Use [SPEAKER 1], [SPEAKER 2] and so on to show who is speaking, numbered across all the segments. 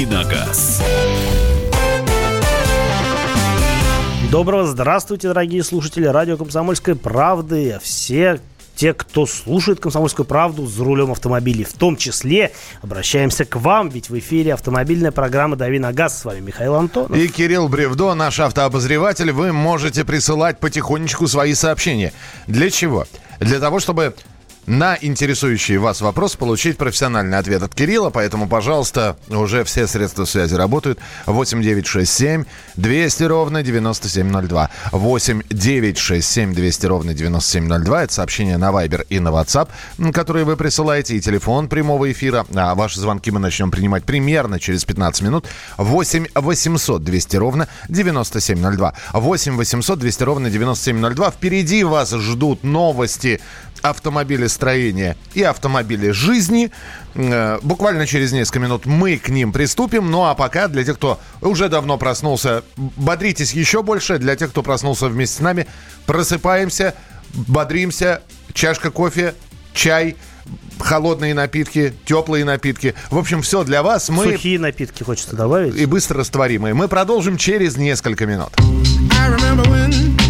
[SPEAKER 1] «Давиногаз».
[SPEAKER 2] Доброго здравствуйте, дорогие слушатели радио «Комсомольской правды». Все те, кто слушает «Комсомольскую правду» за рулем автомобилей. В том числе обращаемся к вам, ведь в эфире автомобильная программа «Дави на газ». С вами Михаил Антонов.
[SPEAKER 3] И Кирилл Бревдо, наш автообозреватель. Вы можете присылать потихонечку свои сообщения. Для чего? Для того, чтобы на интересующий вас вопрос получить профессиональный ответ от Кирилла. Поэтому, пожалуйста, уже все средства связи работают. 8 9 6 7 200 ровно 9702. 8 9 6 7 200 ровно 9702. Это сообщение на Viber и на WhatsApp, которые вы присылаете. И телефон прямого эфира. А ваши звонки мы начнем принимать примерно через 15 минут. 8 800 200 ровно 9702. 8 800 200 ровно 9702. Впереди вас ждут новости автомобилестроения и автомобили жизни. Э, буквально через несколько минут мы к ним приступим. Ну а пока для тех, кто уже давно проснулся, бодритесь еще больше. Для тех, кто проснулся вместе с нами, просыпаемся, бодримся. Чашка кофе, чай, холодные напитки, теплые напитки. В общем, все для вас.
[SPEAKER 2] Мы... Сухие напитки хочется добавить.
[SPEAKER 3] И быстро растворимые. Мы продолжим через несколько минут. emotions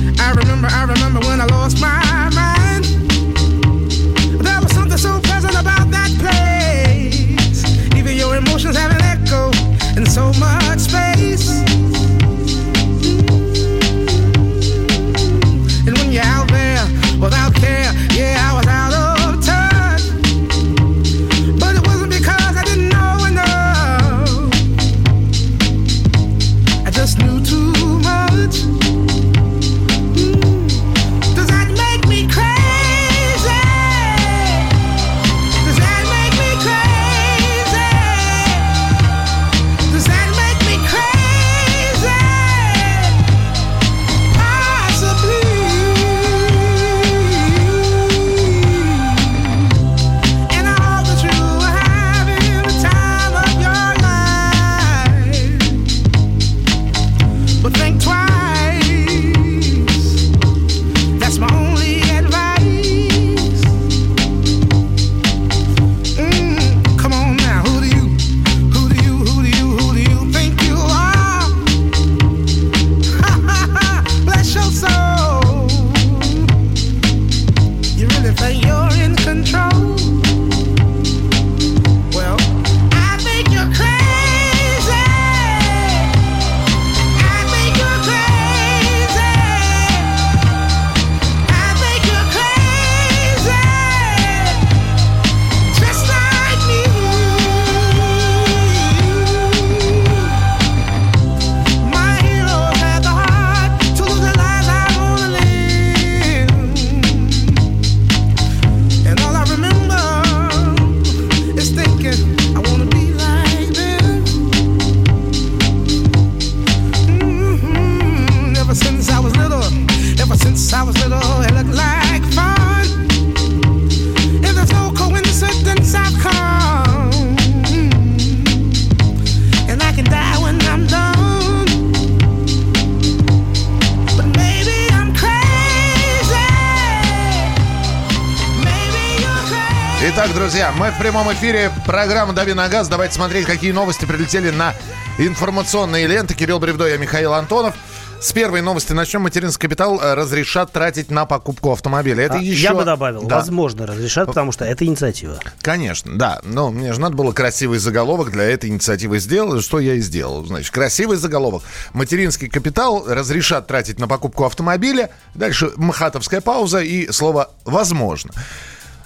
[SPEAKER 3] прямом эфире. Программа «Дави на газ». Давайте смотреть, какие новости прилетели на информационные ленты. Кирилл Бревдо, я Михаил Антонов. С первой новости начнем. Материнский капитал э, разрешат тратить на покупку автомобиля. Это а, еще...
[SPEAKER 2] Я бы добавил, да. возможно, разрешат, потому что это инициатива.
[SPEAKER 3] Конечно, да. Но мне же надо было красивый заголовок для этой инициативы сделать, что я и сделал. Значит, красивый заголовок. Материнский капитал разрешат тратить на покупку автомобиля. Дальше махатовская пауза и слово «возможно».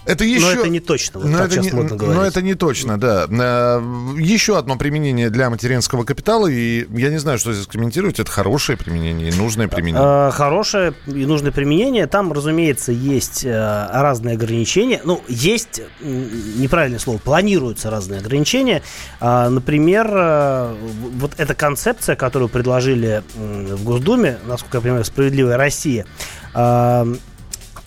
[SPEAKER 3] Это еще...
[SPEAKER 2] Но это не точно, вот
[SPEAKER 3] но это не, Но это не точно, да. Э, еще одно применение для материнского капитала, и я не знаю, что здесь комментировать, это хорошее применение и нужное применение.
[SPEAKER 2] Э, хорошее и нужное применение. Там, разумеется, есть э, разные ограничения. Ну, есть, неправильное слово, планируются разные ограничения. Например, вот эта концепция, которую предложили в Госдуме, насколько я понимаю, «Справедливая Россия»,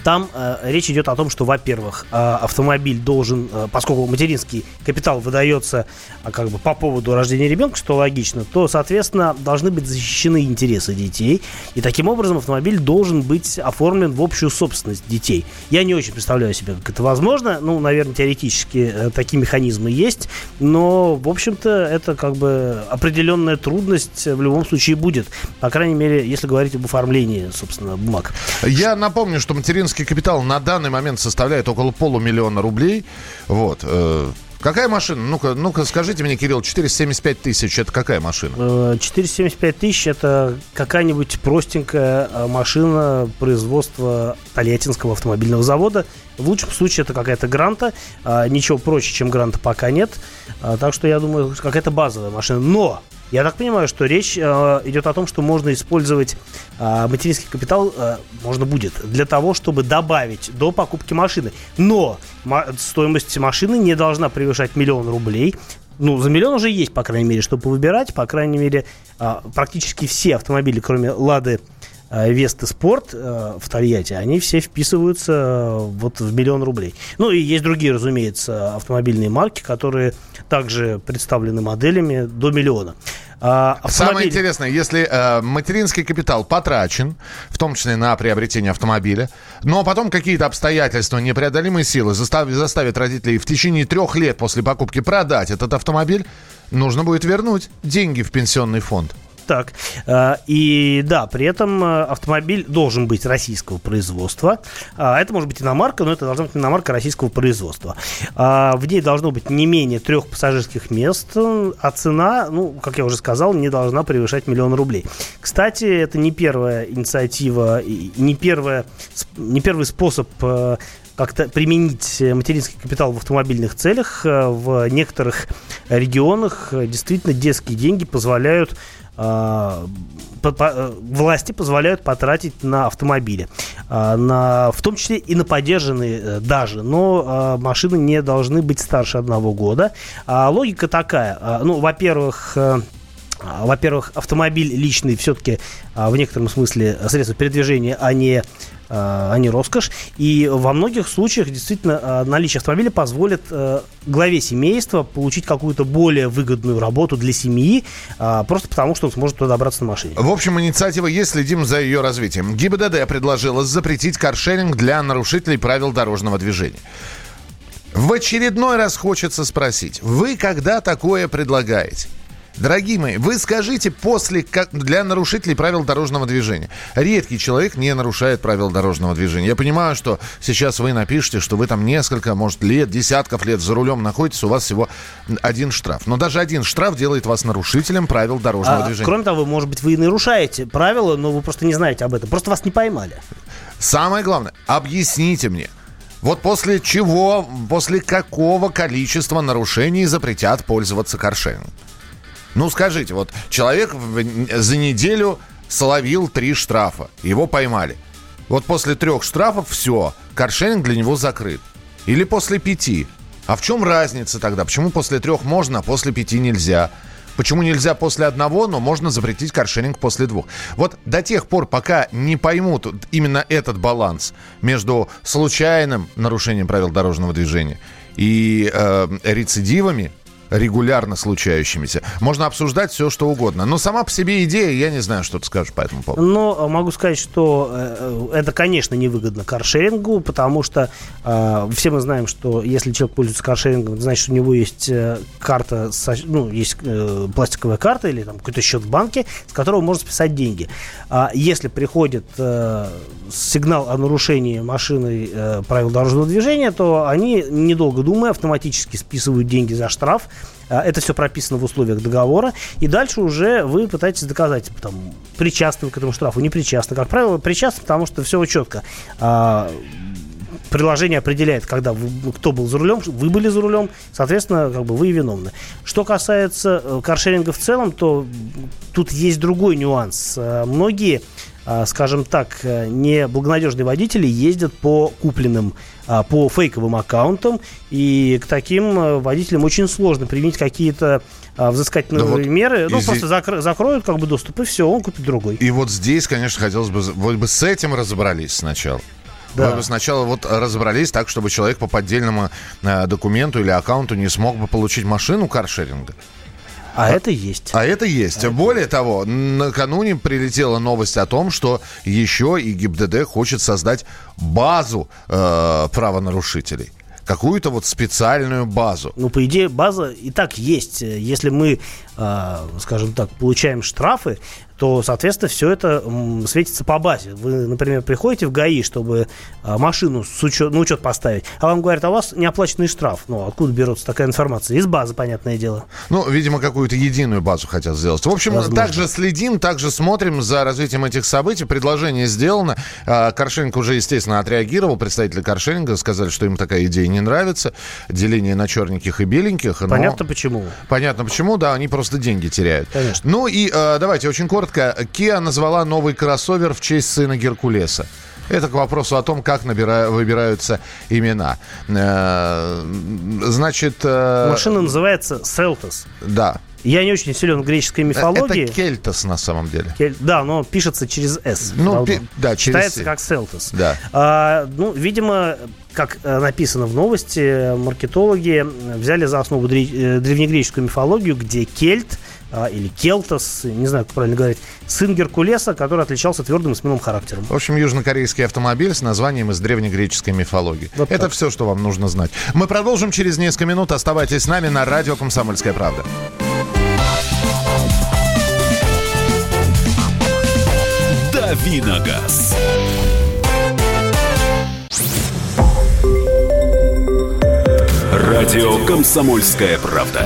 [SPEAKER 2] Там э, речь идет о том, что, во-первых, э, автомобиль должен, э, поскольку материнский капитал выдается э, как бы по поводу рождения ребенка, что логично, то, соответственно, должны быть защищены интересы детей. И таким образом автомобиль должен быть оформлен в общую собственность детей. Я не очень представляю себе, как это возможно. Ну, наверное, теоретически э, такие механизмы есть. Но, в общем-то, это как бы определенная трудность в любом случае будет. По крайней мере, если говорить об оформлении, собственно, бумаг.
[SPEAKER 3] Я напомню, что материнский капитал на данный момент составляет около полумиллиона рублей. Вот. Э, какая машина? Ну-ка, ну-ка, скажите мне, Кирилл, 475 тысяч, это какая машина?
[SPEAKER 2] 475 э, тысяч это какая-нибудь простенькая э, машина производства Тольяттинского автомобильного завода. В лучшем случае это какая-то гранта. Ничего проще, чем гранта пока нет. Так что я думаю, какая-то базовая машина. Но я так понимаю, что речь э, идет о том, что можно использовать э, материнский капитал, э, можно будет, для того, чтобы добавить до покупки машины. Но стоимость машины не должна превышать миллион рублей. Ну, за миллион уже есть, по крайней мере, чтобы выбирать. По крайней мере, э, практически все автомобили, кроме Лады Э, Веста Спорт э, в Тольятти, они все вписываются э, вот в миллион рублей. Ну и есть другие, разумеется, автомобильные марки, которые также представлены моделями до миллиона.
[SPEAKER 3] А, автомобиль... Самое интересное, если э, материнский капитал потрачен, в том числе на приобретение автомобиля, но потом какие-то обстоятельства, непреодолимые силы заставят, заставят родителей в течение трех лет после покупки продать этот автомобиль, нужно будет вернуть деньги в пенсионный фонд
[SPEAKER 2] так. Э, и да, при этом э, автомобиль должен быть российского производства. А, это может быть иномарка, но это должна быть иномарка российского производства. А, в ней должно быть не менее трех пассажирских мест, а цена, ну, как я уже сказал, не должна превышать миллион рублей. Кстати, это не первая инициатива, не, первая, не первый способ как-то применить материнский капитал в автомобильных целях. В некоторых регионах действительно детские деньги позволяют а, власти позволяют потратить на автомобили, а, на, в том числе и на поддержанные э, даже, но а, машины не должны быть старше одного года. Логика такая, ну, во-первых, э, во-первых, автомобиль личный все-таки в некотором смысле средство передвижения, а не а не роскошь. И во многих случаях действительно а, наличие автомобиля позволит э, главе семейства получить какую-то более выгодную работу для семьи, а, просто потому что он сможет туда добраться на машине.
[SPEAKER 3] В общем, инициатива есть, следим за ее развитием. ГИБДД предложила запретить каршеринг для нарушителей правил дорожного движения. В очередной раз хочется спросить, вы когда такое предлагаете? Дорогие мои, вы скажите после, как для нарушителей правил дорожного движения. Редкий человек не нарушает правила дорожного движения. Я понимаю, что сейчас вы напишете, что вы там несколько, может, лет, десятков лет за рулем находитесь, у вас всего один штраф. Но даже один штраф делает вас нарушителем правил дорожного а, движения.
[SPEAKER 2] Кроме того, может быть, вы и нарушаете правила, но вы просто не знаете об этом. Просто вас не поймали.
[SPEAKER 3] Самое главное, объясните мне, вот после чего, после какого количества нарушений запретят пользоваться каршерингом? Ну, скажите, вот человек за неделю словил три штрафа, его поймали. Вот после трех штрафов все, каршеринг для него закрыт. Или после пяти. А в чем разница тогда? Почему после трех можно, а после пяти нельзя? Почему нельзя после одного, но можно запретить каршеринг после двух? Вот до тех пор, пока не поймут именно этот баланс между случайным нарушением правил дорожного движения и э, рецидивами, регулярно случающимися. Можно обсуждать все, что угодно. Но сама по себе идея, я не знаю, что ты скажешь по этому поводу.
[SPEAKER 2] Но э, могу сказать, что э, это, конечно, невыгодно каршерингу, потому что э, все мы знаем, что если человек пользуется каршерингом, значит, у него есть э, карта, ну, есть э, пластиковая карта или там какой-то счет в банке, с которого можно списать деньги. А если приходит э, сигнал о нарушении машины э, правил дорожного движения, то они, недолго думая, автоматически списывают деньги за штраф, это все прописано в условиях договора. И дальше уже вы пытаетесь доказать, там, причастны к этому штрафу, не причастны. Как правило, причастны, потому что все четко. А, приложение определяет, когда вы, кто был за рулем, вы были за рулем, соответственно, как бы вы виновны. Что касается э, каршеринга в целом, то тут есть другой нюанс. Э, многие а, скажем так, э, неблагонадежные водители ездят по купленным, а, по фейковым аккаунтам, и к таким э, водителям очень сложно применить какие-то а, взыскательные да вот меры. Ну, здесь... просто закро- закроют как бы доступ, и все, он купит другой.
[SPEAKER 3] И вот здесь, конечно, хотелось бы, вот бы с этим разобрались сначала. Да. Вы бы сначала вот разобрались так, чтобы человек по поддельному э, документу или аккаунту не смог бы получить машину каршеринга.
[SPEAKER 2] А, а это есть.
[SPEAKER 3] А это есть. А Более это... того, накануне прилетела новость о том, что еще и ГИБДД хочет создать базу э, правонарушителей какую-то вот специальную базу.
[SPEAKER 2] Ну, по идее, база и так есть. Если мы, э, скажем так, получаем штрафы, то, соответственно, все это светится по базе. Вы, например, приходите в ГАИ, чтобы а, машину с учет, на учет поставить, а вам говорят, а у вас неоплаченный штраф. Ну, откуда берется такая информация? Из базы, понятное дело.
[SPEAKER 3] Ну, видимо, какую-то единую базу хотят сделать. В общем, Возможно. также следим, также смотрим за развитием этих событий. Предложение сделано. А, Каршенко уже, естественно, отреагировал. Представители Каршенко сказали, что им такая идея не нравится. Деление на черненьких и беленьких.
[SPEAKER 2] Понятно почему.
[SPEAKER 3] Понятно почему, да, они просто деньги теряют.
[SPEAKER 2] Конечно.
[SPEAKER 3] Ну и а, давайте очень коротко коротко. Kia назвала новый кроссовер в честь сына Геркулеса. Это к вопросу о том, как набира... выбираются имена. Э, значит...
[SPEAKER 2] Э, Машина называется Селтос.
[SPEAKER 3] Да.
[SPEAKER 2] Я не очень силен в греческой мифологии.
[SPEAKER 3] Это Кельтос на самом деле.
[SPEAKER 2] Кель... Да, но пишется через S.
[SPEAKER 3] Ну, пи... да, через
[SPEAKER 2] Читается как Селтос.
[SPEAKER 3] Да.
[SPEAKER 2] А, ну, видимо, как э, написано в новости, маркетологи взяли за основу древнегреческую мифологию, где Кельт – или Келтос, не знаю, как правильно говорить, сын Геркулеса, который отличался твердым и смелым характером.
[SPEAKER 3] В общем, южнокорейский автомобиль с названием из древнегреческой мифологии. Вот Это так. все, что вам нужно знать. Мы продолжим через несколько минут. Оставайтесь с нами на радио «Комсомольская правда».
[SPEAKER 1] Давиногаз. Радио «Комсомольская правда».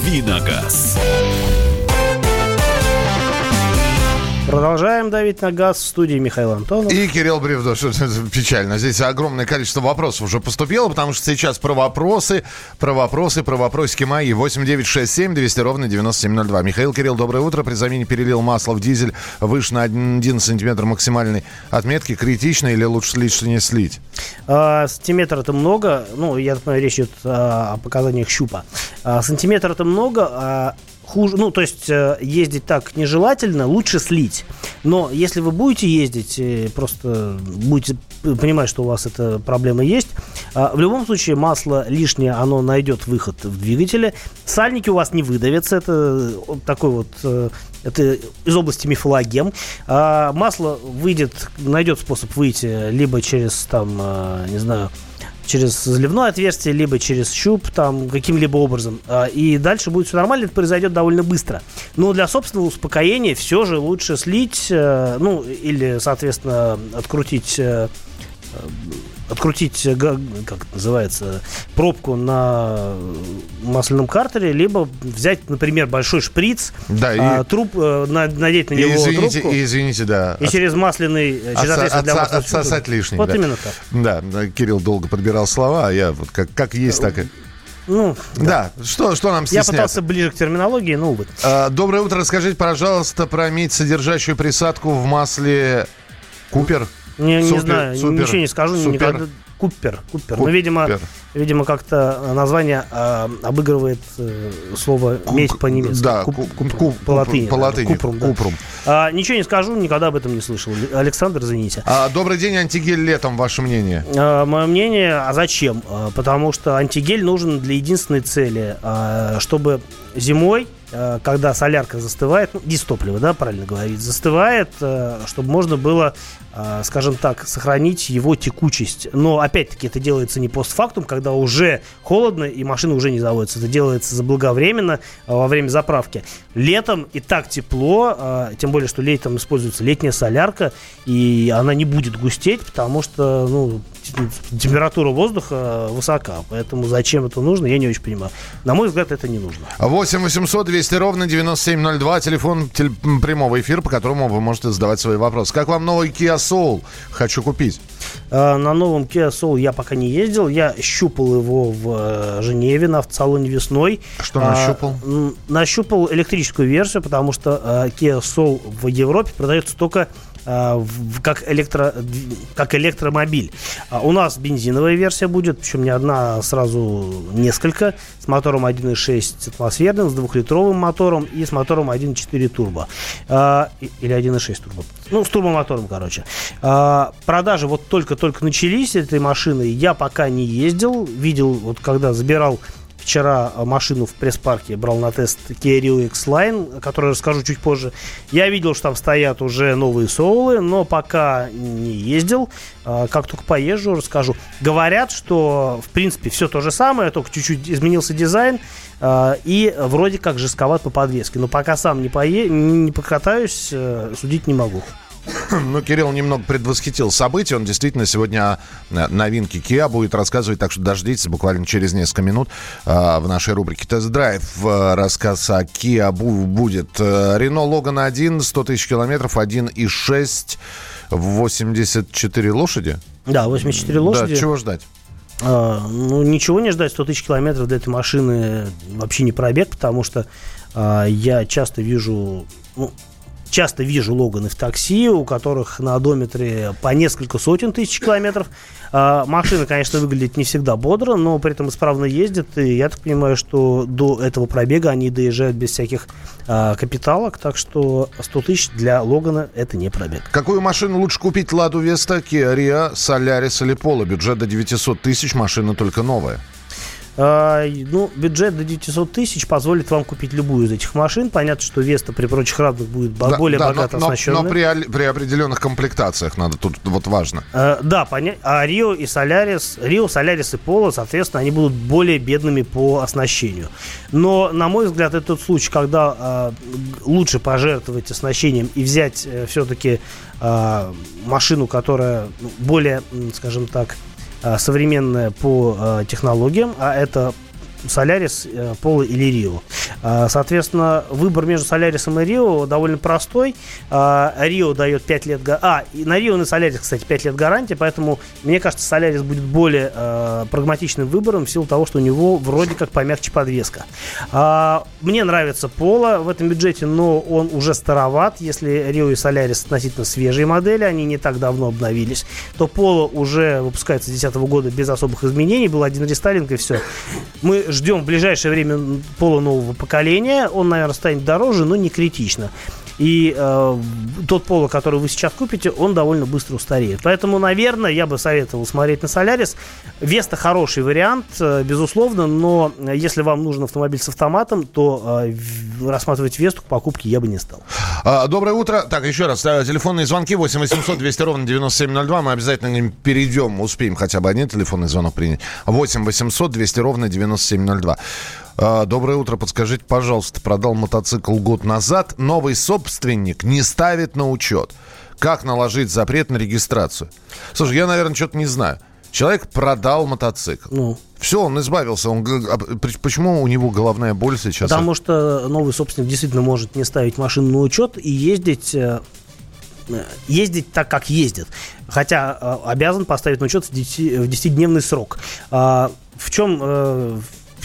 [SPEAKER 1] Давиногаз.
[SPEAKER 2] Продолжаем давить на газ в студии Михаил Антонов.
[SPEAKER 3] И Кирилл Бревдо. Печально. Здесь огромное количество вопросов уже поступило, потому что сейчас про вопросы, про вопросы, про вопросики мои. 8967 200 ровно 9702. Михаил Кирилл, доброе утро. При замене перелил масло в дизель выше на 1 сантиметр максимальной отметки. Критично или лучше слить, не слить?
[SPEAKER 2] А, сантиметр это много. Ну, я понимаю, речь идет о показаниях щупа. А, сантиметр это много, а хуже, ну, то есть э, ездить так нежелательно, лучше слить. Но если вы будете ездить, э, просто будете понимать, что у вас эта проблема есть, а, в любом случае масло лишнее, оно найдет выход в двигателе. Сальники у вас не выдавятся, это такой вот э, это из области мифологем. А масло выйдет, найдет способ выйти либо через там, не знаю, через заливное отверстие, либо через щуп, там, каким-либо образом. А, и дальше будет все нормально, это произойдет довольно быстро. Но для собственного успокоения все же лучше слить, э, ну, или, соответственно, открутить э, открутить, э, как называется, пробку на масляном картере, либо взять, например, большой шприц,
[SPEAKER 3] да,
[SPEAKER 2] а, и... труп, э, надеть на него
[SPEAKER 3] извините,
[SPEAKER 2] трубку.
[SPEAKER 3] И, извините, да.
[SPEAKER 2] И через масляный,
[SPEAKER 3] э, через отса, для отса, Отсосать лишний.
[SPEAKER 2] Вот
[SPEAKER 3] да.
[SPEAKER 2] именно так.
[SPEAKER 3] Да, Кирилл долго подбирал слова, а я вот как, как есть, так и...
[SPEAKER 2] Ну,
[SPEAKER 3] да. да. Что, что нам стесняться?
[SPEAKER 2] Я пытался ближе к терминологии, но увы.
[SPEAKER 3] А, доброе утро. Расскажите, пожалуйста, про медь, содержащую присадку в масле Купер.
[SPEAKER 2] Не, супер, не знаю, супер, ничего не скажу. Супер. Никогда... Купер, Купер. Ну, видимо, видимо, как-то название э, обыгрывает э, слово медь по-немецки.
[SPEAKER 3] Да, куп, куп, куп, по латыни. По латыни.
[SPEAKER 2] Купрум, да. Купрум. А, ничего не скажу, никогда об этом не слышал. Александр, извините.
[SPEAKER 3] А, добрый день, антигель летом, ваше мнение?
[SPEAKER 2] А, мое мнение, а зачем? А, потому что антигель нужен для единственной цели, а, чтобы зимой когда солярка застывает, ну, дистопливо, да, правильно говорить, застывает, э, чтобы можно было, э, скажем так, сохранить его текучесть. Но, опять-таки, это делается не постфактум, когда уже холодно и машина уже не заводится. Это делается заблаговременно во время заправки. Летом и так тепло, тем более, что летом используется летняя солярка, и она не будет густеть, потому что, ну, температура воздуха высока. Поэтому зачем это нужно, я не очень понимаю. На мой взгляд, это не нужно.
[SPEAKER 3] 8 800 200 ровно 9702. Телефон теле, прямого эфира, по которому вы можете задавать свои вопросы. Как вам новый Kia Soul? Хочу купить.
[SPEAKER 2] А, на новом Kia Soul я пока не ездил. Я щупал его в э, Женеве на автосалоне весной.
[SPEAKER 3] Что нащупал?
[SPEAKER 2] А, нащупал электрическую версию, потому что а, Kia Soul в Европе продается только как, электро, как электромобиль. А у нас бензиновая версия будет, причем не одна, а сразу несколько, с мотором 1.6 атмосферным, с двухлитровым мотором и с мотором 1.4 турбо. Или 1.6 турбо. Ну, с турбомотором, короче. Продажи вот только-только начались этой машины. Я пока не ездил. Видел, вот когда забирал вчера машину в пресс-парке брал на тест Kia Rio X-Line, о которой расскажу чуть позже. Я видел, что там стоят уже новые соулы, но пока не ездил. А, как только поезжу, расскажу. Говорят, что, в принципе, все то же самое, только чуть-чуть изменился дизайн а, и вроде как жестковат по подвеске. Но пока сам не, пое... не покатаюсь, э, судить не могу.
[SPEAKER 3] Ну, Кирилл немного предвосхитил события. Он действительно сегодня о новинке Kia будет рассказывать, так что дождитесь буквально через несколько минут а, в нашей рубрике «Тест-драйв». А, рассказ о Kia будет. Renault Logan 1, 100 тысяч километров, 1,6, 84 лошади.
[SPEAKER 2] Да, 84 лошади.
[SPEAKER 3] Да, чего ждать?
[SPEAKER 2] А, ну, ничего не ждать. 100 тысяч километров для этой машины вообще не пробег, потому что а, я часто вижу... Ну, часто вижу Логаны в такси, у которых на одометре по несколько сотен тысяч километров. А, машина, конечно, выглядит не всегда бодро, но при этом исправно ездит. И я так понимаю, что до этого пробега они доезжают без всяких а, капиталок. Так что 100 тысяч для Логана это не пробег.
[SPEAKER 3] Какую машину лучше купить? Ладу Веста, Kia Rio, Solaris или Polo? Бюджет до 900 тысяч, машина только новая.
[SPEAKER 2] А, ну, бюджет до 900 тысяч позволит вам купить любую из этих машин. Понятно, что Веста при прочих равных будет да, более да, богато но, оснащенная.
[SPEAKER 3] Но, но при, при определенных комплектациях надо, тут вот важно.
[SPEAKER 2] А, да, понять. А Рио и Солярис, Рио, Солярис и Поло, соответственно, они будут более бедными по оснащению. Но, на мой взгляд, это тот случай, когда а, лучше пожертвовать оснащением и взять э, все-таки машину, которая ну, более, скажем так, современная по э, технологиям, а это Солярис, Поло или Рио. А, соответственно, выбор между Солярисом и Рио довольно простой. А, Рио дает 5 лет... А, и на Рио и на Солярис, кстати, 5 лет гарантии, поэтому, мне кажется, Солярис будет более э, прагматичным выбором в силу того, что у него вроде как помягче подвеска. А, мне нравится Поло в этом бюджете, но он уже староват. Если Рио и Солярис относительно свежие модели, они не так давно обновились, то Поло уже выпускается с 2010 года без особых изменений. Был один рестайлинг и все. Мы ждем в ближайшее время Поло нового поколения. Он, наверное, станет дороже, но не критично. И э, тот поло, который вы сейчас купите, он довольно быстро устареет. Поэтому, наверное, я бы советовал смотреть на Солярис. Веста хороший вариант, э, безусловно, но если вам нужен автомобиль с автоматом, то э, рассматривать Весту к покупке я бы не стал.
[SPEAKER 3] А, доброе утро. Так, еще раз, э, телефонные звонки 8 800 200 ровно 9702. Мы обязательно перейдем, успеем хотя бы один телефонный звонок принять. 8 800 200 ровно 9702. А, доброе утро. Подскажите, пожалуйста, продал мотоцикл год назад. Новый собственник не ставит на учет. Как наложить запрет на регистрацию? Слушай, я, наверное, что-то не знаю. Человек продал мотоцикл. Ну. Все, он избавился. Он, а, почему у него головная боль сейчас?
[SPEAKER 2] Потому что новый собственник действительно может не ставить машину на учет и ездить э, ездить так, как ездит. Хотя э, обязан поставить на учет в 10-дневный срок. А, в чем э,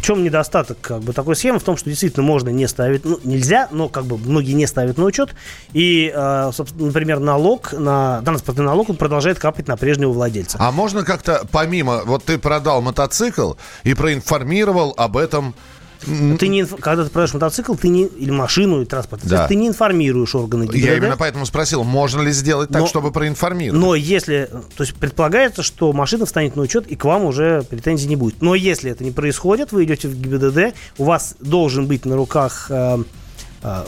[SPEAKER 2] чем недостаток как бы, такой схемы? В том, что действительно можно не ставить, ну, нельзя, но как бы многие не ставят на учет. И, э, собственно, например, налог, на транспортный налог, он продолжает капать на прежнего владельца.
[SPEAKER 3] А можно как-то, помимо, вот ты продал мотоцикл и проинформировал об этом
[SPEAKER 2] ты не, когда ты продаешь мотоцикл, ты не, или машину, или транспорт, да. ты не информируешь органы ГИБДД.
[SPEAKER 3] Я именно поэтому спросил, можно ли сделать так, но, чтобы проинформировать?
[SPEAKER 2] Но если, то есть предполагается, что машина встанет на учет, и к вам уже претензий не будет. Но если это не происходит, вы идете в ГИБДД, у вас должен быть на руках э,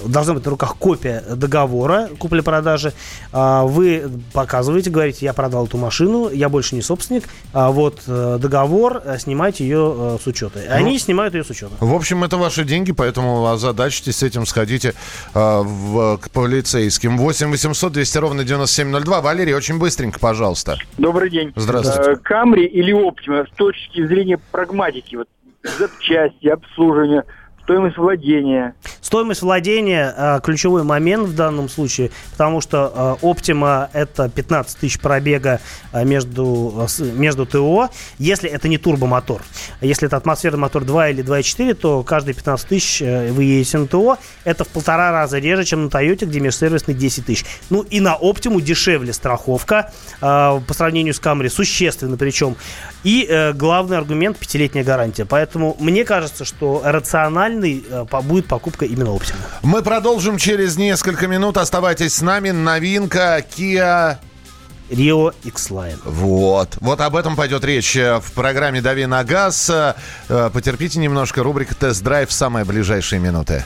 [SPEAKER 2] должна быть на руках копия договора купли-продажи. Вы показываете, говорите, я продал эту машину, я больше не собственник, а вот договор, снимайте ее с учета. И они ну, снимают ее с учета.
[SPEAKER 4] В общем, это ваши деньги, поэтому озадачьтесь с этим, сходите в, к полицейским. 8 800 200 ровно 9702. Валерий, очень быстренько, пожалуйста.
[SPEAKER 5] Добрый день.
[SPEAKER 4] Здравствуйте.
[SPEAKER 5] Камри или Оптима с точки зрения прагматики, вот запчасти, обслуживания, стоимость владения.
[SPEAKER 2] Стоимость владения э, ключевой момент в данном случае, потому что э, Optima это 15 тысяч пробега э, между, между ТО, если это не турбомотор. Если это атмосферный мотор 2 или 2.4, то каждые 15 тысяч вы едете на ТО. Это в полтора раза реже, чем на Toyota, где межсервисный 10 тысяч. Ну и на Optimu дешевле страховка по сравнению с Camry, существенно причем. И главный аргумент пятилетняя гарантия. Поэтому мне кажется, что э, будет покупка именно Optima.
[SPEAKER 4] Мы продолжим через несколько минут. Оставайтесь с нами. Новинка Kia
[SPEAKER 2] Rio X-Line.
[SPEAKER 4] Вот. Вот об этом пойдет речь э, в программе «Дави на газ». Э, потерпите немножко. Рубрика «Тест-драйв» в самые ближайшие минуты.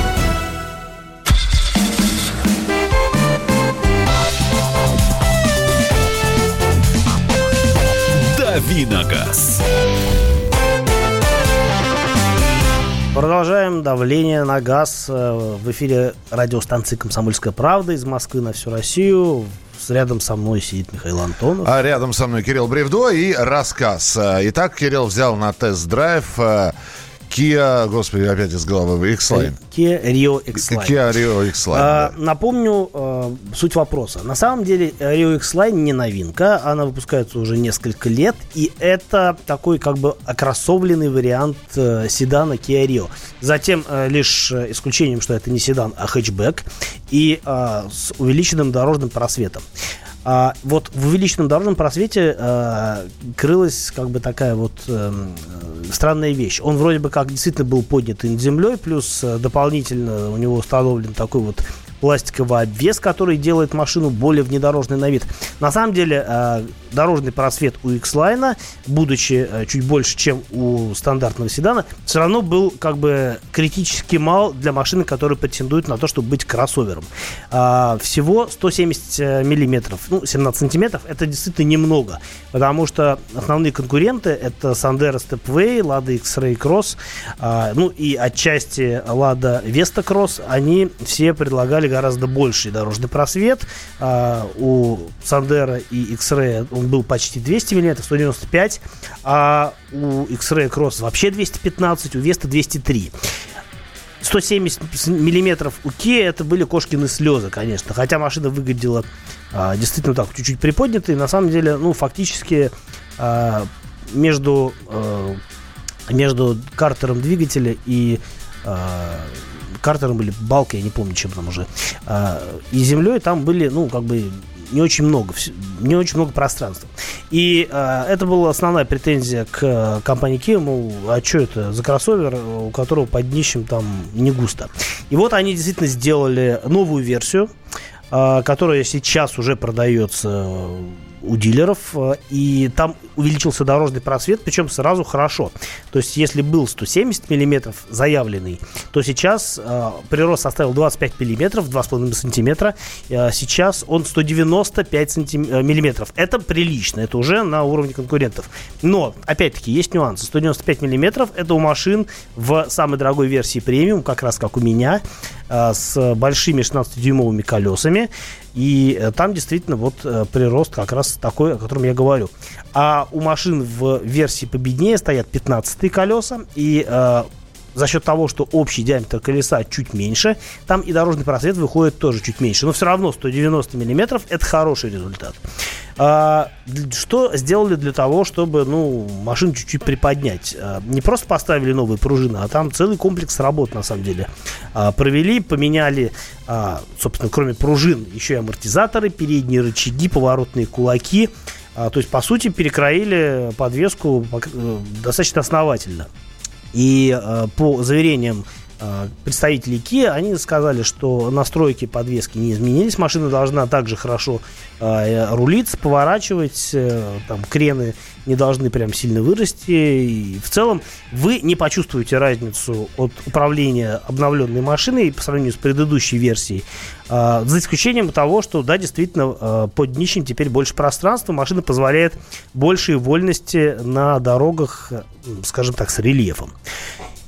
[SPEAKER 2] На газ э, в эфире радиостанции «Комсомольская правда» из Москвы на всю Россию. Рядом со мной сидит Михаил Антонов.
[SPEAKER 4] А рядом со мной Кирилл Бревдо и рассказ. Э, итак, Кирилл взял на тест-драйв э, Kia, господи, опять из головы, X-Line.
[SPEAKER 2] Kia Rio X-Line.
[SPEAKER 4] Kia Rio X-Line. А,
[SPEAKER 2] да. Напомню а, суть вопроса. На самом деле Rio X-Line не новинка, она выпускается уже несколько лет, и это такой как бы окроссовленный вариант а, седана Kia Rio. Затем а, лишь исключением, что это не седан, а хэтчбэк, и а, с увеличенным дорожным просветом. А вот в увеличенном дорожном просвете а, крылась как бы такая вот а, странная вещь. Он вроде бы как действительно был поднят над землей, плюс а, дополнительно у него установлен такой вот пластиковый обвес, который делает машину более внедорожной на вид. На самом деле, э, дорожный просвет у X-Line, будучи э, чуть больше, чем у стандартного седана, все равно был как бы критически мал для машины, которая претендует на то, чтобы быть кроссовером. А, всего 170 э, миллиметров, ну, 17 сантиметров, это действительно немного, потому что основные конкуренты это Sandero Stepway, Lada X-Ray Cross, ну и отчасти Lada Vesta Cross, они все предлагали гораздо больший дорожный просвет. А, у Сандера и X-Ray он был почти 200 мм, 195, а у X-Ray Cross вообще 215, у Веста 203. 170 миллиметров у Kia это были кошкины слезы, конечно. Хотя машина выглядела а, действительно так, чуть-чуть приподнятой. На самом деле, ну, фактически а, между, а, между картером двигателя и а, картером или балкой, я не помню, чем там уже, а, и землей там были, ну, как бы не очень много, не очень много пространства. И э, это была основная претензия к э, компании Kia, мол, а что это за кроссовер, у которого под днищем там не густо. И вот они действительно сделали новую версию, э, которая сейчас уже продается у дилеров, э, и там увеличился дорожный просвет, причем сразу хорошо. То есть, если был 170 миллиметров заявленный, то сейчас э, прирост составил 25 миллиметров, 2,5 сантиметра. Э, сейчас он 195 сантим... Миллиметров. Это прилично, это уже на уровне конкурентов. Но, опять-таки, есть нюансы. 195 миллиметров это у машин в самой дорогой версии премиум, как раз как у меня, э, с большими 16-дюймовыми колесами. И э, там действительно вот э, прирост как раз такой, о котором я говорю. А у машин в версии победнее стоят 15 колеса, и э, за счет того, что общий диаметр колеса чуть меньше, там и дорожный просвет выходит тоже чуть меньше. Но все равно 190 миллиметров это хороший результат. А, что сделали для того, чтобы ну, машину чуть-чуть приподнять? А, не просто поставили новые пружины, а там целый комплекс работ на самом деле. А, провели, поменяли, а, собственно, кроме пружин, еще и амортизаторы, передние рычаги, поворотные кулаки. А, то есть, по сути, перекроили подвеску э, достаточно основательно. И э, по заверениям э, представителей Kia, они сказали, что настройки подвески не изменились. Машина должна также хорошо э, рулиться, поворачивать. Э, там крены не должны прям сильно вырасти. И в целом вы не почувствуете разницу от управления обновленной машиной по сравнению с предыдущей версией. Э, за исключением того, что, да, действительно, э, под днищем теперь больше пространства. Машина позволяет большей вольности на дорогах, скажем так, с рельефом.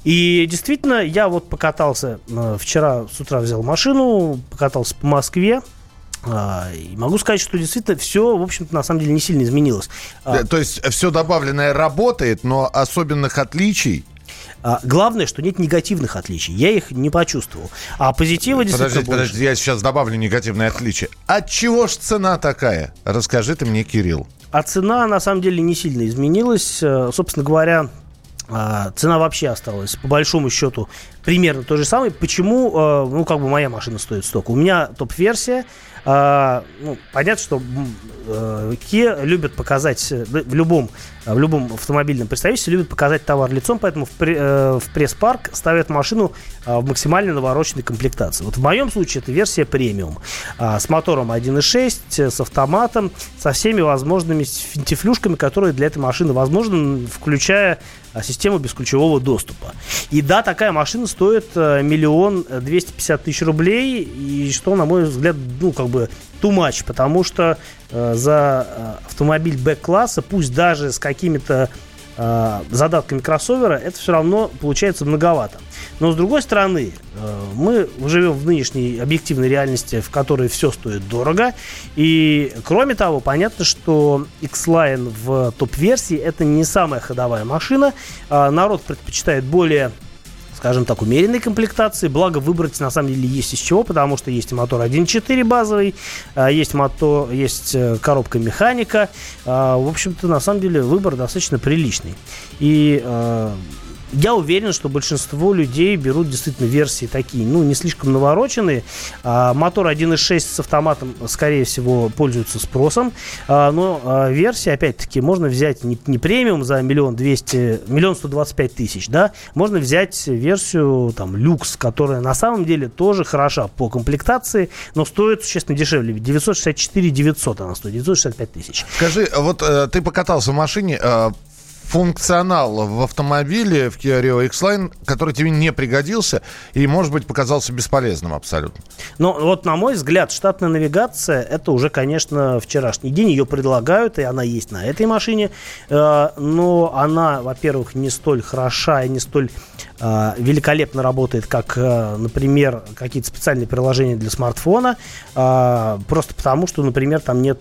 [SPEAKER 2] И действительно, я вот покатался, э, вчера с утра взял машину, покатался по Москве, и могу сказать, что действительно все, в общем-то, на самом деле не сильно изменилось.
[SPEAKER 3] То есть все добавленное работает, но особенных отличий
[SPEAKER 2] а, главное, что нет негативных отличий. Я их не почувствовал. А позитива действительно
[SPEAKER 3] Подождите, больше. подождите, я сейчас добавлю негативные отличия. От чего ж цена такая? Расскажи ты мне, Кирилл.
[SPEAKER 2] А цена, на самом деле, не сильно изменилась. Э, собственно говоря, а, цена вообще осталась, по большому счету, примерно то же самое. Почему, э, ну, как бы моя машина стоит столько? У меня топ-версия, ну, понятно, что э, Kia любят показать э, в любом, в любом автомобильном представительстве любят показать товар лицом, поэтому в, э, в пресс-парк ставят машину э, в максимально навороченной комплектации. Вот в моем случае это версия премиум э, с мотором 1.6, э, с автоматом, со всеми возможными финтифлюшками, которые для этой машины возможны, включая систему бесключевого доступа. И да, такая машина стоит э, миллион двести пятьдесят тысяч рублей, и что, на мой взгляд, ну, как бы too much, потому что за э, автомобиль Б-класса, пусть даже с какими-то э, задатками кроссовера, это все равно получается многовато. Но с другой стороны, э, мы живем в нынешней объективной реальности, в которой все стоит дорого. И кроме того, понятно, что X-Line в топ-версии это не самая ходовая машина. Э, народ предпочитает более скажем так, умеренной комплектации. Благо выбрать на самом деле есть из чего, потому что есть мотор 1.4 базовый, а, есть мотор, есть э, коробка механика. А, в общем-то, на самом деле выбор достаточно приличный. И а, я уверен, что большинство людей берут действительно версии такие, ну, не слишком навороченные. А, мотор 1.6 с автоматом, скорее всего, пользуется спросом. А, но а, версии, опять-таки, можно взять не, не премиум за миллион двести, миллион сто двадцать пять тысяч, да, можно взять версию, там, люкс, которая на самом деле тоже хороша по комплектации, но стоит существенно дешевле. 964 900 она стоит, 965 тысяч.
[SPEAKER 3] Скажи, вот э, ты покатался в машине, э, функционал в автомобиле в Kia Rio X-Line, который тебе не пригодился и, может быть, показался бесполезным абсолютно?
[SPEAKER 2] Ну, вот, на мой взгляд, штатная навигация, это уже, конечно, вчерашний день. Ее предлагают, и она есть на этой машине. Э, но она, во-первых, не столь хороша и не столь э, великолепно работает, как, э, например, какие-то специальные приложения для смартфона. Просто потому, что, например, там нет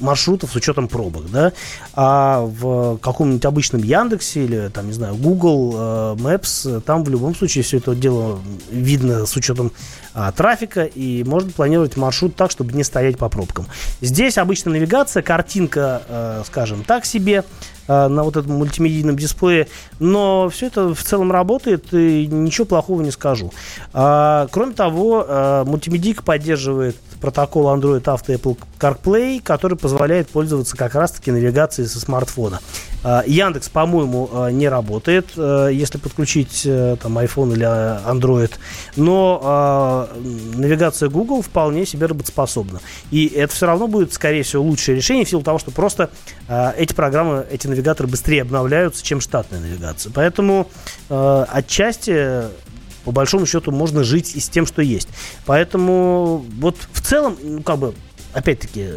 [SPEAKER 2] маршрутов с учетом пробок. Да? А в каком-нибудь обычном Яндексе или, там, не знаю, Google э, Maps, там в любом случае все это дело видно с учетом а, трафика, и можно планировать маршрут так, чтобы не стоять по пробкам. Здесь обычная навигация, картинка, э, скажем так себе, э, на вот этом мультимедийном дисплее, но все это в целом работает, и ничего плохого не скажу. А, кроме того, э, мультимедийка поддерживает протокол Android Auto Apple CarPlay, который позволяет пользоваться как раз-таки навигацией со смартфона. А, Яндекс, по-моему, а, не работает, а, если подключить там iPhone или Android, но навигация Google вполне себе работоспособна. И это все равно будет, скорее всего, лучшее решение в силу того, что просто эти программы, эти навигаторы быстрее обновляются, чем штатная навигация. Поэтому отчасти по большому счету можно жить и с тем, что есть. Поэтому вот в целом, ну, как бы, опять-таки,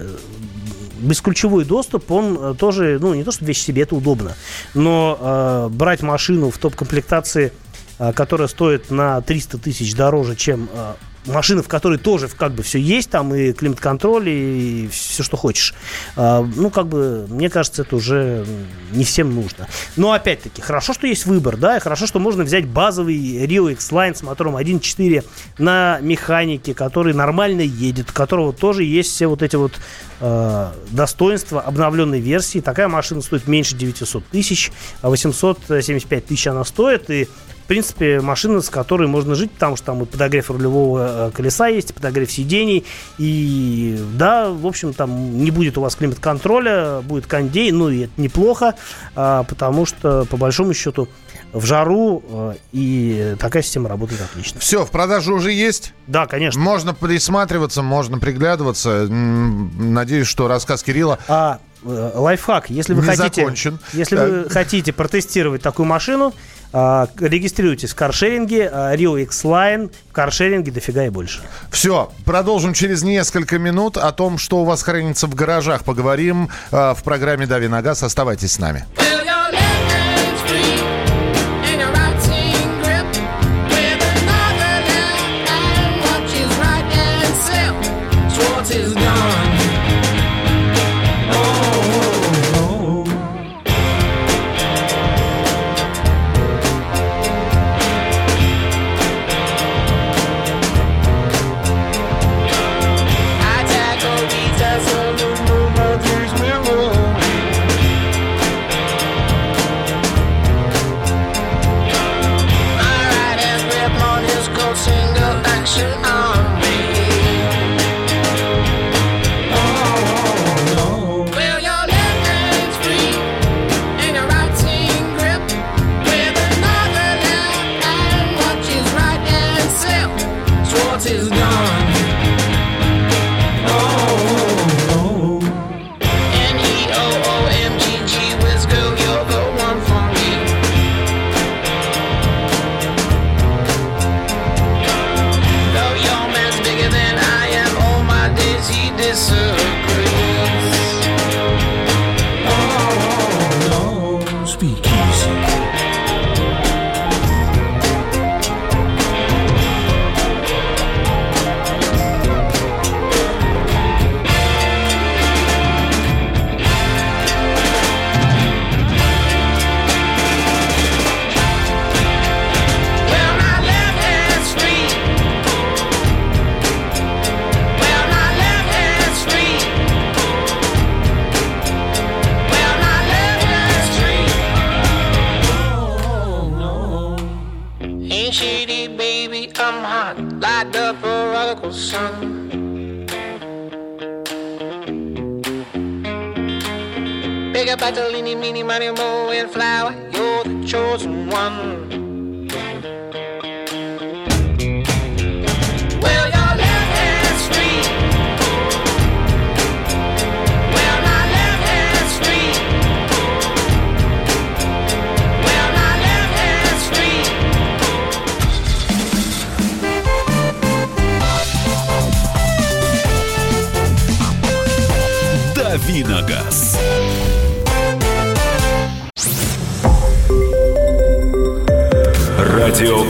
[SPEAKER 2] бесключевой доступ, он э, тоже, ну, не то, что вещь себе, это удобно, но э, брать машину в топ-комплектации, э, которая стоит на 300 тысяч дороже, чем э, машина, в которой тоже как бы все есть, там и климат-контроль, и все, что хочешь. А, ну, как бы, мне кажется, это уже не всем нужно. Но, опять-таки, хорошо, что есть выбор, да, и хорошо, что можно взять базовый Rio X-Line с мотором 1.4 на механике, который нормально едет, у которого тоже есть все вот эти вот э, достоинства обновленной версии. Такая машина стоит меньше 900 тысяч, а 875 тысяч она стоит, и в принципе, машина, с которой можно жить, потому что там и подогрев рулевого э, колеса есть, и подогрев сидений. И да, в общем, там не будет у вас климат-контроля, будет кондей, ну и это неплохо, а, потому что, по большому счету, в жару, э, и такая система работает отлично.
[SPEAKER 3] Все, в продаже уже есть?
[SPEAKER 2] Да, конечно.
[SPEAKER 3] Можно присматриваться, можно приглядываться. Надеюсь, что рассказ Кирилла...
[SPEAKER 2] А, э, лайфхак, если вы
[SPEAKER 3] не
[SPEAKER 2] хотите,
[SPEAKER 3] закончен.
[SPEAKER 2] если вы хотите протестировать такую машину, регистрируйтесь в каршеринге, а, Rio X-Line, в каршеринге дофига и больше.
[SPEAKER 3] Все, продолжим через несколько минут. О том, что у вас хранится в гаражах, поговорим а, в программе «Дави на газ». Оставайтесь с нами.
[SPEAKER 6] light up for Uncle Sun. better, up a little, meeny, miny, mo, and flower, you're the chosen one.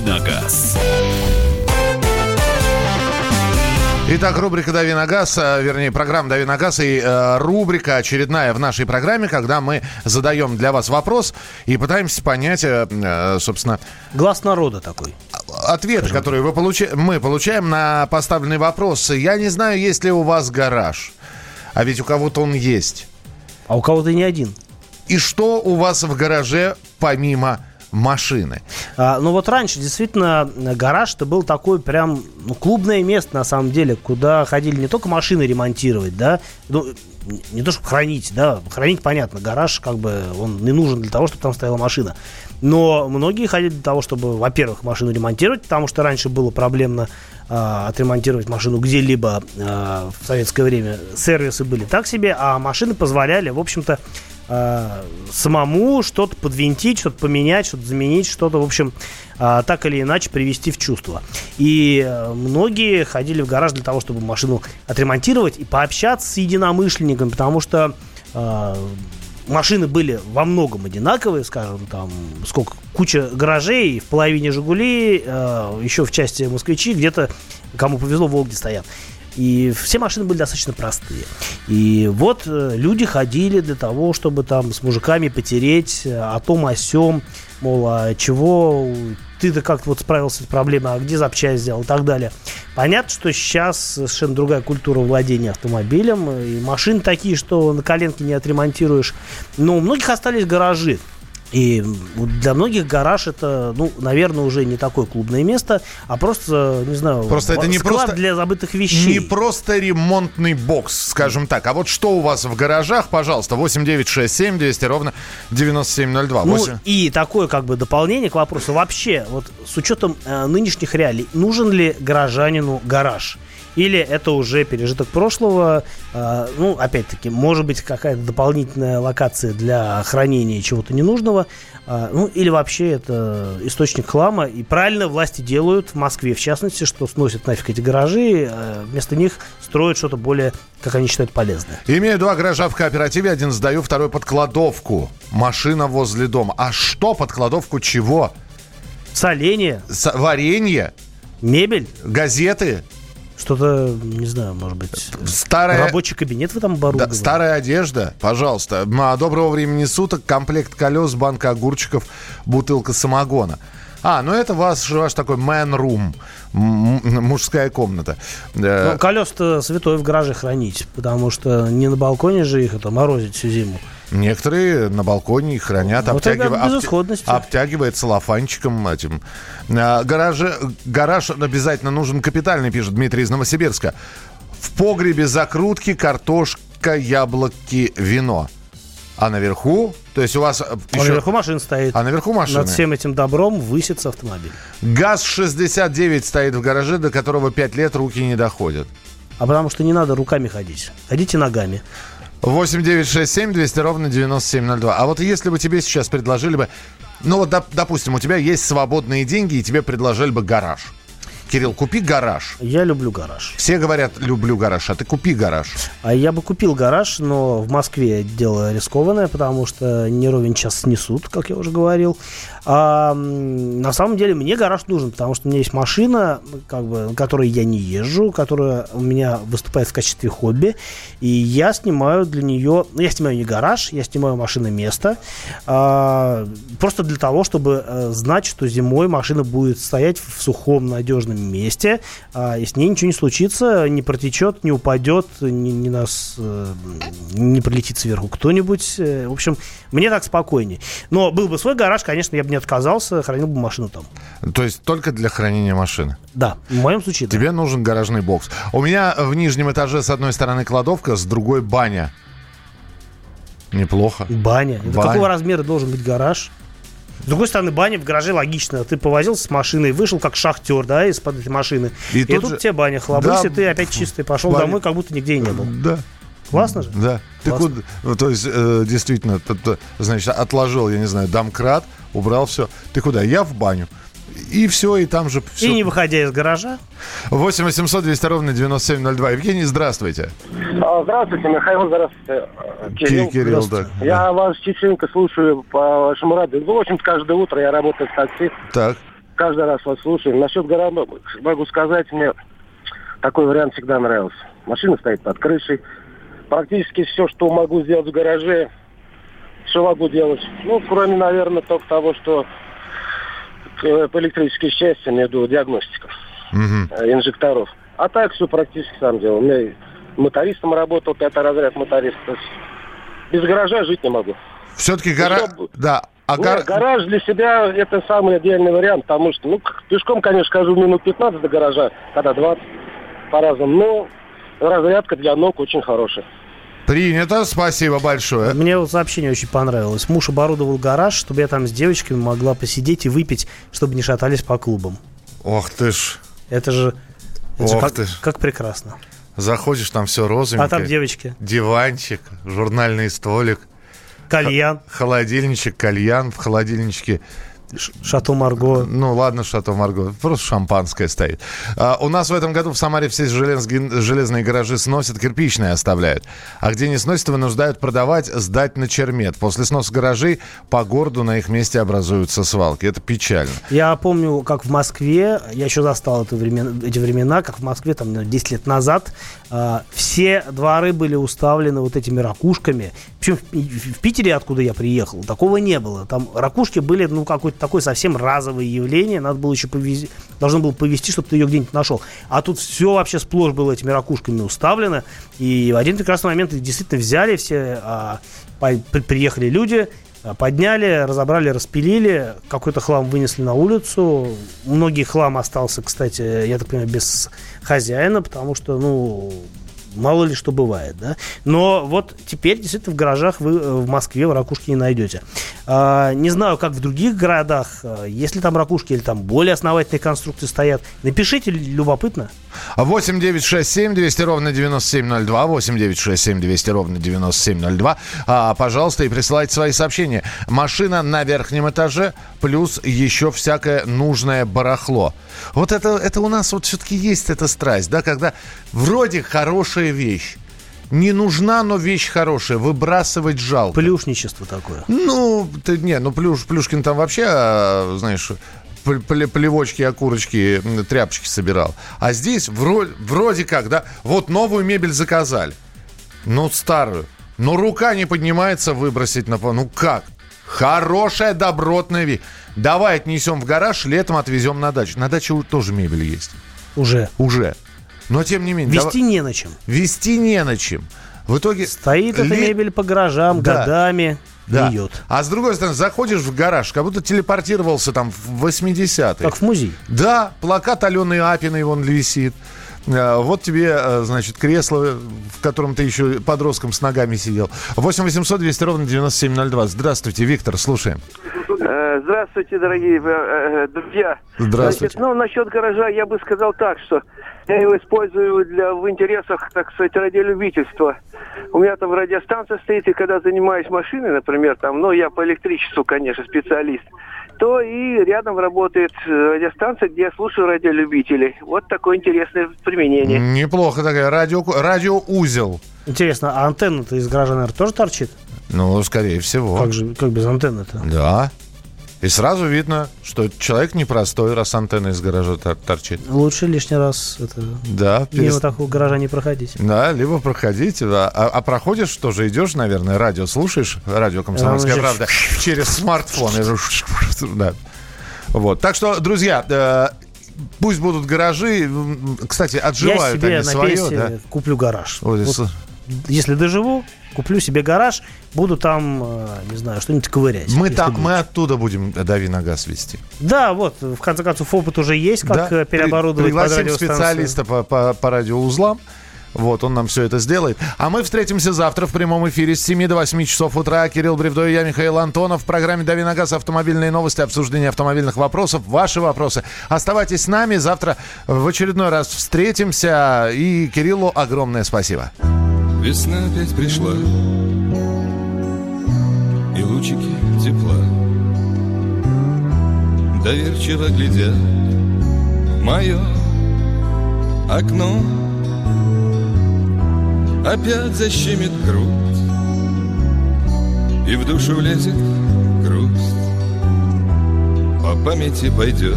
[SPEAKER 1] Давиногаз.
[SPEAKER 3] Итак, рубрика «Дави на газ», э, вернее, программа «Дави на газ» и э, рубрика очередная в нашей программе, когда мы задаем для вас вопрос и пытаемся понять, э, э, собственно,
[SPEAKER 2] Глаз народа такой.
[SPEAKER 3] ответы, которые вы получа- мы получаем на поставленные вопросы. Я не знаю, есть ли у вас гараж, а ведь у кого-то он есть.
[SPEAKER 2] А у кого-то не один.
[SPEAKER 3] И что у вас в гараже помимо машины?
[SPEAKER 2] А, ну вот раньше действительно э, гараж это был такой прям ну, клубное место на самом деле, куда ходили не только машины ремонтировать, да, ну, не то чтобы хранить, да, хранить понятно, гараж как бы он не нужен для того, чтобы там стояла машина. Но многие ходили для того, чтобы, во-первых, машину ремонтировать, потому что раньше было проблемно а, отремонтировать машину где-либо а, в советское время. Сервисы были так себе, а машины позволяли, в общем-то, а, самому что-то подвинтить, что-то поменять, что-то заменить, что-то, в общем, а, так или иначе привести в чувство. И э, многие ходили в гараж для того, чтобы машину отремонтировать и пообщаться с единомышленниками, потому что машины были во многом одинаковые, скажем, там сколько куча гаражей, в половине Жигули, э, еще в части москвичи, где-то кому повезло, Волги стоят. И все машины были достаточно простые. И вот э, люди ходили для того, чтобы там с мужиками потереть э, о том, о сём, мол, а чего ты-то как-то вот справился с проблемой, а где запчасть взял и так далее. Понятно, что сейчас совершенно другая культура владения автомобилем, и машины такие, что на коленке не отремонтируешь. Но у многих остались гаражи. И для многих гараж это, ну, наверное, уже не такое клубное место, а просто, не знаю,
[SPEAKER 3] Просто это не просто-
[SPEAKER 2] для забытых вещей.
[SPEAKER 3] Не просто ремонтный бокс, скажем так. А вот что у вас в гаражах, пожалуйста, 8967 200 ровно 9702.
[SPEAKER 2] Ну
[SPEAKER 3] Восемь-
[SPEAKER 2] и такое как бы дополнение к вопросу. Вообще, вот с учетом э, нынешних реалий, нужен ли горожанину гараж? Или это уже пережиток прошлого? э, ну, опять-таки, может быть, какая-то дополнительная локация для хранения чего-то ненужного. э, ну, или вообще это источник хлама. И правильно власти делают, в Москве в частности, что сносят нафиг эти гаражи, э, вместо них строят что-то более, как они считают, полезное.
[SPEAKER 3] Имею два гаража в кооперативе, один сдаю, второй под кладовку. Машина возле дома. А что под кладовку чего?
[SPEAKER 2] Соление,
[SPEAKER 3] С- варенье?
[SPEAKER 2] мебель,
[SPEAKER 3] Газеты?
[SPEAKER 2] Что-то, не знаю, может быть...
[SPEAKER 3] Старая...
[SPEAKER 2] Рабочий кабинет вы там
[SPEAKER 3] Да,
[SPEAKER 2] оборудовали?
[SPEAKER 3] старая одежда, пожалуйста. А, Доброго времени суток. Комплект колес, банка огурчиков, бутылка самогона. А, ну это ваш, ваш такой man room, мужская комната. Э,
[SPEAKER 2] Ну, колес-то святой в гараже хранить, потому что не на балконе же их это морозить всю зиму.
[SPEAKER 3] Некоторые на балконе хранят,
[SPEAKER 2] Ну, безысходность.
[SPEAKER 3] обтя- обтягивает целлофанчиком этим. А, гараже, гараж обязательно нужен капитальный, пишет Дмитрий из Новосибирска. В погребе закрутки, картошка, яблоки, вино. А наверху, то есть у вас э,
[SPEAKER 2] А
[SPEAKER 3] еще...
[SPEAKER 2] наверху машина стоит.
[SPEAKER 3] А наверху машины.
[SPEAKER 2] Над всем этим добром высится автомобиль.
[SPEAKER 3] ГАЗ-69 стоит в гараже, до которого 5 лет руки не доходят.
[SPEAKER 2] А потому что не надо руками ходить. Ходите ногами.
[SPEAKER 3] 8 9 6 7 200 ровно 9702. А вот если бы тебе сейчас предложили бы... Ну вот, доп- допустим, у тебя есть свободные деньги, и тебе предложили бы гараж. Кирилл, купи гараж.
[SPEAKER 2] Я люблю гараж.
[SPEAKER 3] Все говорят, люблю гараж, а ты купи гараж.
[SPEAKER 2] А я бы купил гараж, но в Москве дело рискованное, потому что не ровен час снесут, как я уже говорил. А на самом деле мне гараж нужен, потому что у меня есть машина, как бы, на которой я не езжу, которая у меня выступает в качестве хобби, и я снимаю для нее, ну, я снимаю не гараж, я снимаю машины место, а, просто для того, чтобы э, знать, что зимой машина будет стоять в сухом надежном месте, а, и с ней ничего не случится, не протечет, не упадет, не, не нас э, не прилетит сверху кто-нибудь. Э, В общем, мне так спокойнее. Но был бы свой гараж, конечно, я бы не отказался, хранил бы машину там.
[SPEAKER 3] То есть только для хранения машины.
[SPEAKER 2] Да, в моем случае, да.
[SPEAKER 3] Тебе нужен гаражный бокс. У меня в нижнем этаже с одной стороны кладовка, с другой баня. Неплохо.
[SPEAKER 2] Баня.
[SPEAKER 3] Баня.
[SPEAKER 2] какого размера должен быть гараж? С другой стороны, баня в гараже логично. Ты повозился с машиной, вышел как шахтер, да, из-под этой машины.
[SPEAKER 3] И
[SPEAKER 2] И,
[SPEAKER 3] тут
[SPEAKER 2] тут
[SPEAKER 3] же-
[SPEAKER 2] тебе баня. Хлобысь,
[SPEAKER 3] Да,
[SPEAKER 2] и ты опять чистый. Пошел
[SPEAKER 3] баня.
[SPEAKER 2] домой, как будто нигде и не был.
[SPEAKER 3] Да.
[SPEAKER 2] Классно же?
[SPEAKER 3] Да. Ты
[SPEAKER 2] Классно.
[SPEAKER 3] куда, ну, то есть, э, действительно, т- т- значит, отложил, я не знаю, домкрат, убрал все. Ты куда? Я в баню. И все, и там же все.
[SPEAKER 2] И не выходя из гаража,
[SPEAKER 3] 8 800 200 ровно 9702. Евгений, здравствуйте.
[SPEAKER 7] А, Здравствуйте, Михаил, здравствуйте, Кирилл.
[SPEAKER 3] Ки- Кирилл, да.
[SPEAKER 7] Здравствуйте. Я вас частенько слушаю по вашему радио. Ну, в общем каждое утро я работаю в такси.
[SPEAKER 3] Так.
[SPEAKER 7] Каждый раз вас слушаю. Насчет гаража могу сказать, мне такой вариант всегда нравился. Машина стоит под крышей. Практически все, что могу сделать в гараже, все могу делать. Ну, кроме, наверное, только того, что э, по электрической части, в виду диагностиков э, инжекторов. А так все практически сам делал. У меня мотористом работал, пятый разряд моторист. То есть без гаража жить не могу.
[SPEAKER 3] Все-таки гараж...
[SPEAKER 7] Чтоб-
[SPEAKER 3] Да. А
[SPEAKER 7] Нет,
[SPEAKER 3] гар-
[SPEAKER 7] гараж для себя это самый идеальный вариант, потому что, ну, пешком, конечно, хожу минут 15 до гаража, когда 20 по-разному, но разрядка для ног очень хорошая.
[SPEAKER 3] Принято, спасибо большое.
[SPEAKER 2] Мне вот сообщение очень понравилось. Муж оборудовал гараж, чтобы я там с девочками могла посидеть и выпить, чтобы не шатались по клубам.
[SPEAKER 3] Ох ты ж.
[SPEAKER 2] Это же, это же
[SPEAKER 3] Ох
[SPEAKER 2] как,
[SPEAKER 3] ты ж.
[SPEAKER 2] как прекрасно.
[SPEAKER 3] Заходишь, там все розовенькое.
[SPEAKER 2] А там девочки.
[SPEAKER 3] Диванчик, журнальный столик,
[SPEAKER 2] Кальян,
[SPEAKER 3] холодильничек, кальян в холодильничке.
[SPEAKER 2] Шато Марго.
[SPEAKER 3] Ну ладно, Шато Марго, просто шампанское стоит. А, у нас в этом году в Самаре все желез- железные гаражи сносят, кирпичные оставляют. А где не сносят, вынуждают продавать, сдать на чермет. После сноса гаражей по городу на их месте образуются свалки. Это печально.
[SPEAKER 2] Я помню, как в Москве, я еще застал это времена, эти времена, как в Москве, там, наверное, 10 лет назад, все дворы были уставлены вот этими ракушками. Причем в, Питере, откуда я приехал, такого не было. Там ракушки были, ну, какое-то такое совсем разовое явление. Надо было еще повезти, должно было повезти, чтобы ты ее где-нибудь нашел. А тут все вообще сплошь было этими ракушками уставлено. И в один прекрасный момент их действительно взяли, все а, приехали люди, а, Подняли, разобрали, распилили, какой-то хлам вынесли на улицу. Многие хлам остался, кстати, я так понимаю, без хозяина, потому что, ну, мало ли что бывает, да. Но вот теперь действительно в гаражах вы э, в Москве вы ракушки не найдете. А, не знаю, как в других городах, а, если там ракушки или там более основательные конструкции стоят. Напишите, любопытно.
[SPEAKER 3] 8 9 6 7 200 ровно 9702. 8 9 6 7 200 ровно 9702. А, пожалуйста, и присылайте свои сообщения. Машина на верхнем этаже, плюс еще всякое нужное барахло. Вот это, это у нас вот все-таки есть эта страсть, да, когда вроде хорошая вещь. Не нужна, но вещь хорошая. Выбрасывать жалко.
[SPEAKER 2] Плюшничество такое.
[SPEAKER 3] Ну, ты, не, ну Плюш, Плюшкин там вообще, а, знаешь, плевочки, окурочки, тряпочки собирал. А здесь вроде, вроде как, да, вот новую мебель заказали. Ну, старую. Но рука не поднимается выбросить на пол. Ну как? Хорошая, добротная вещь. Давай отнесем в гараж, летом отвезем на дачу. На даче тоже мебель есть.
[SPEAKER 2] Уже.
[SPEAKER 3] Уже. Но тем не менее.
[SPEAKER 2] Вести не на чем.
[SPEAKER 3] давай- вести не на чем. В итоге...
[SPEAKER 2] Стоит эта
[SPEAKER 3] ле-
[SPEAKER 2] мебель по гаражам
[SPEAKER 3] Да.
[SPEAKER 2] годами,
[SPEAKER 3] Да.
[SPEAKER 2] гниет.
[SPEAKER 3] А с другой стороны, заходишь в гараж, как будто телепортировался там в 80-е.
[SPEAKER 2] Как в музей.
[SPEAKER 3] Да, плакат Алены Апиной вон висит. Э, Вот тебе, э, значит, кресло, в котором ты еще подростком с ногами сидел. 8 800 200 ровно 9702. Здравствуйте, Виктор, слушаем.
[SPEAKER 8] Э, Здравствуйте, дорогие друзья.
[SPEAKER 3] Здравствуйте.
[SPEAKER 8] Значит, ну, насчет гаража я бы сказал так, что я его использую для, в интересах, так сказать, радиолюбительства. У меня там радиостанция стоит, и когда занимаюсь машиной, например, там, ну, я по электричеству, конечно, специалист, то и рядом работает э, радиостанция, где я слушаю радиолюбителей. Вот такое интересное применение.
[SPEAKER 3] Неплохо такая. Радио, радиоузел.
[SPEAKER 2] Интересно, а антенна-то из гаража, наверное, тоже торчит?
[SPEAKER 3] Ну, скорее всего.
[SPEAKER 2] Как же, как без антенны-то?
[SPEAKER 3] Да. И сразу видно, что человек непростой, раз антенна из гаража тор- торчит.
[SPEAKER 2] Лучше лишний раз это,
[SPEAKER 3] Да,
[SPEAKER 2] мимо
[SPEAKER 3] перес-
[SPEAKER 2] такого гаража не проходить.
[SPEAKER 3] Да, либо проходите, да. А, а проходишь тоже, идешь, наверное, радио слушаешь, радио «Комсомольская
[SPEAKER 2] А,
[SPEAKER 3] правда», через смартфон. Да. Вот. Так что, друзья, э, пусть будут гаражи. Кстати,
[SPEAKER 2] Я
[SPEAKER 3] отживают
[SPEAKER 2] себе
[SPEAKER 3] они
[SPEAKER 2] на
[SPEAKER 3] свое,
[SPEAKER 2] пенсии
[SPEAKER 3] да?
[SPEAKER 2] куплю гараж. Вот если доживу, куплю себе гараж, буду там, э, не знаю, что-нибудь ковырять.
[SPEAKER 3] Мы,
[SPEAKER 2] будет.
[SPEAKER 3] мы оттуда будем «Дави на газ» вести.
[SPEAKER 2] Да, вот, в конце концов, опыт уже есть, как
[SPEAKER 3] Да,
[SPEAKER 2] э, переоборудовать
[SPEAKER 3] при-
[SPEAKER 2] под
[SPEAKER 3] Пригласим
[SPEAKER 2] радиостанцию.
[SPEAKER 3] специалиста по, по, по радиоузлам. Вот, он нам все это сделает. А мы встретимся завтра в прямом эфире с 7 до 8 часов утра. Кирилл Бревдо и я, Михаил Антонов. В программе «Дави на газ» автомобильные новости, обсуждение автомобильных вопросов, ваши вопросы. Оставайтесь с нами. Завтра в очередной раз встретимся. И Кириллу огромное спасибо.
[SPEAKER 9] Весна опять пришла. И лучики тепла. Доверчиво глядя в Мое окно. Опять защемит грудь. И в душу влезет грусть. По памяти пойдет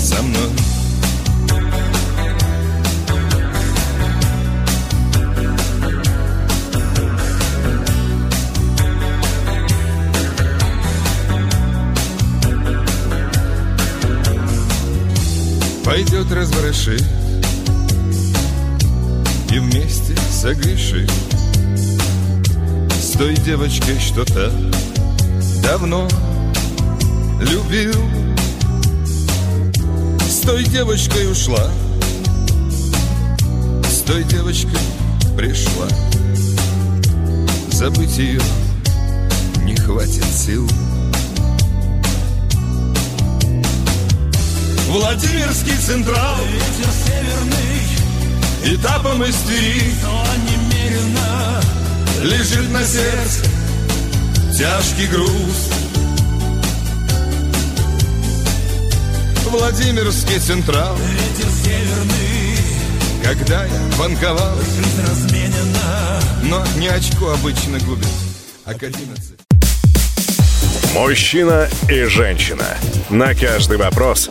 [SPEAKER 9] со мной Пойдет разворошит И вместе согрешит. С той девочкой, что то давно любил. С той девочкой ушла. С той девочкой пришла. Забыть ее не хватит сил Владимирский Централ. Ветер северный. Этапом истерик. Но немерено. Лежит на сердце Тяжкий груз. Владимирский Централ. Ветер северный. Когда я банковал. Жизнь разменена. Но не очко обычно губит А к 11
[SPEAKER 10] Мужчина и женщина. На каждый вопрос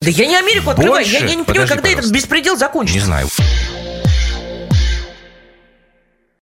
[SPEAKER 11] Да я не Америку открываю. Я, я не понимаю,
[SPEAKER 12] Подожди,
[SPEAKER 11] когда этот
[SPEAKER 12] пожалуйста.
[SPEAKER 11] беспредел закончится.
[SPEAKER 12] Не знаю.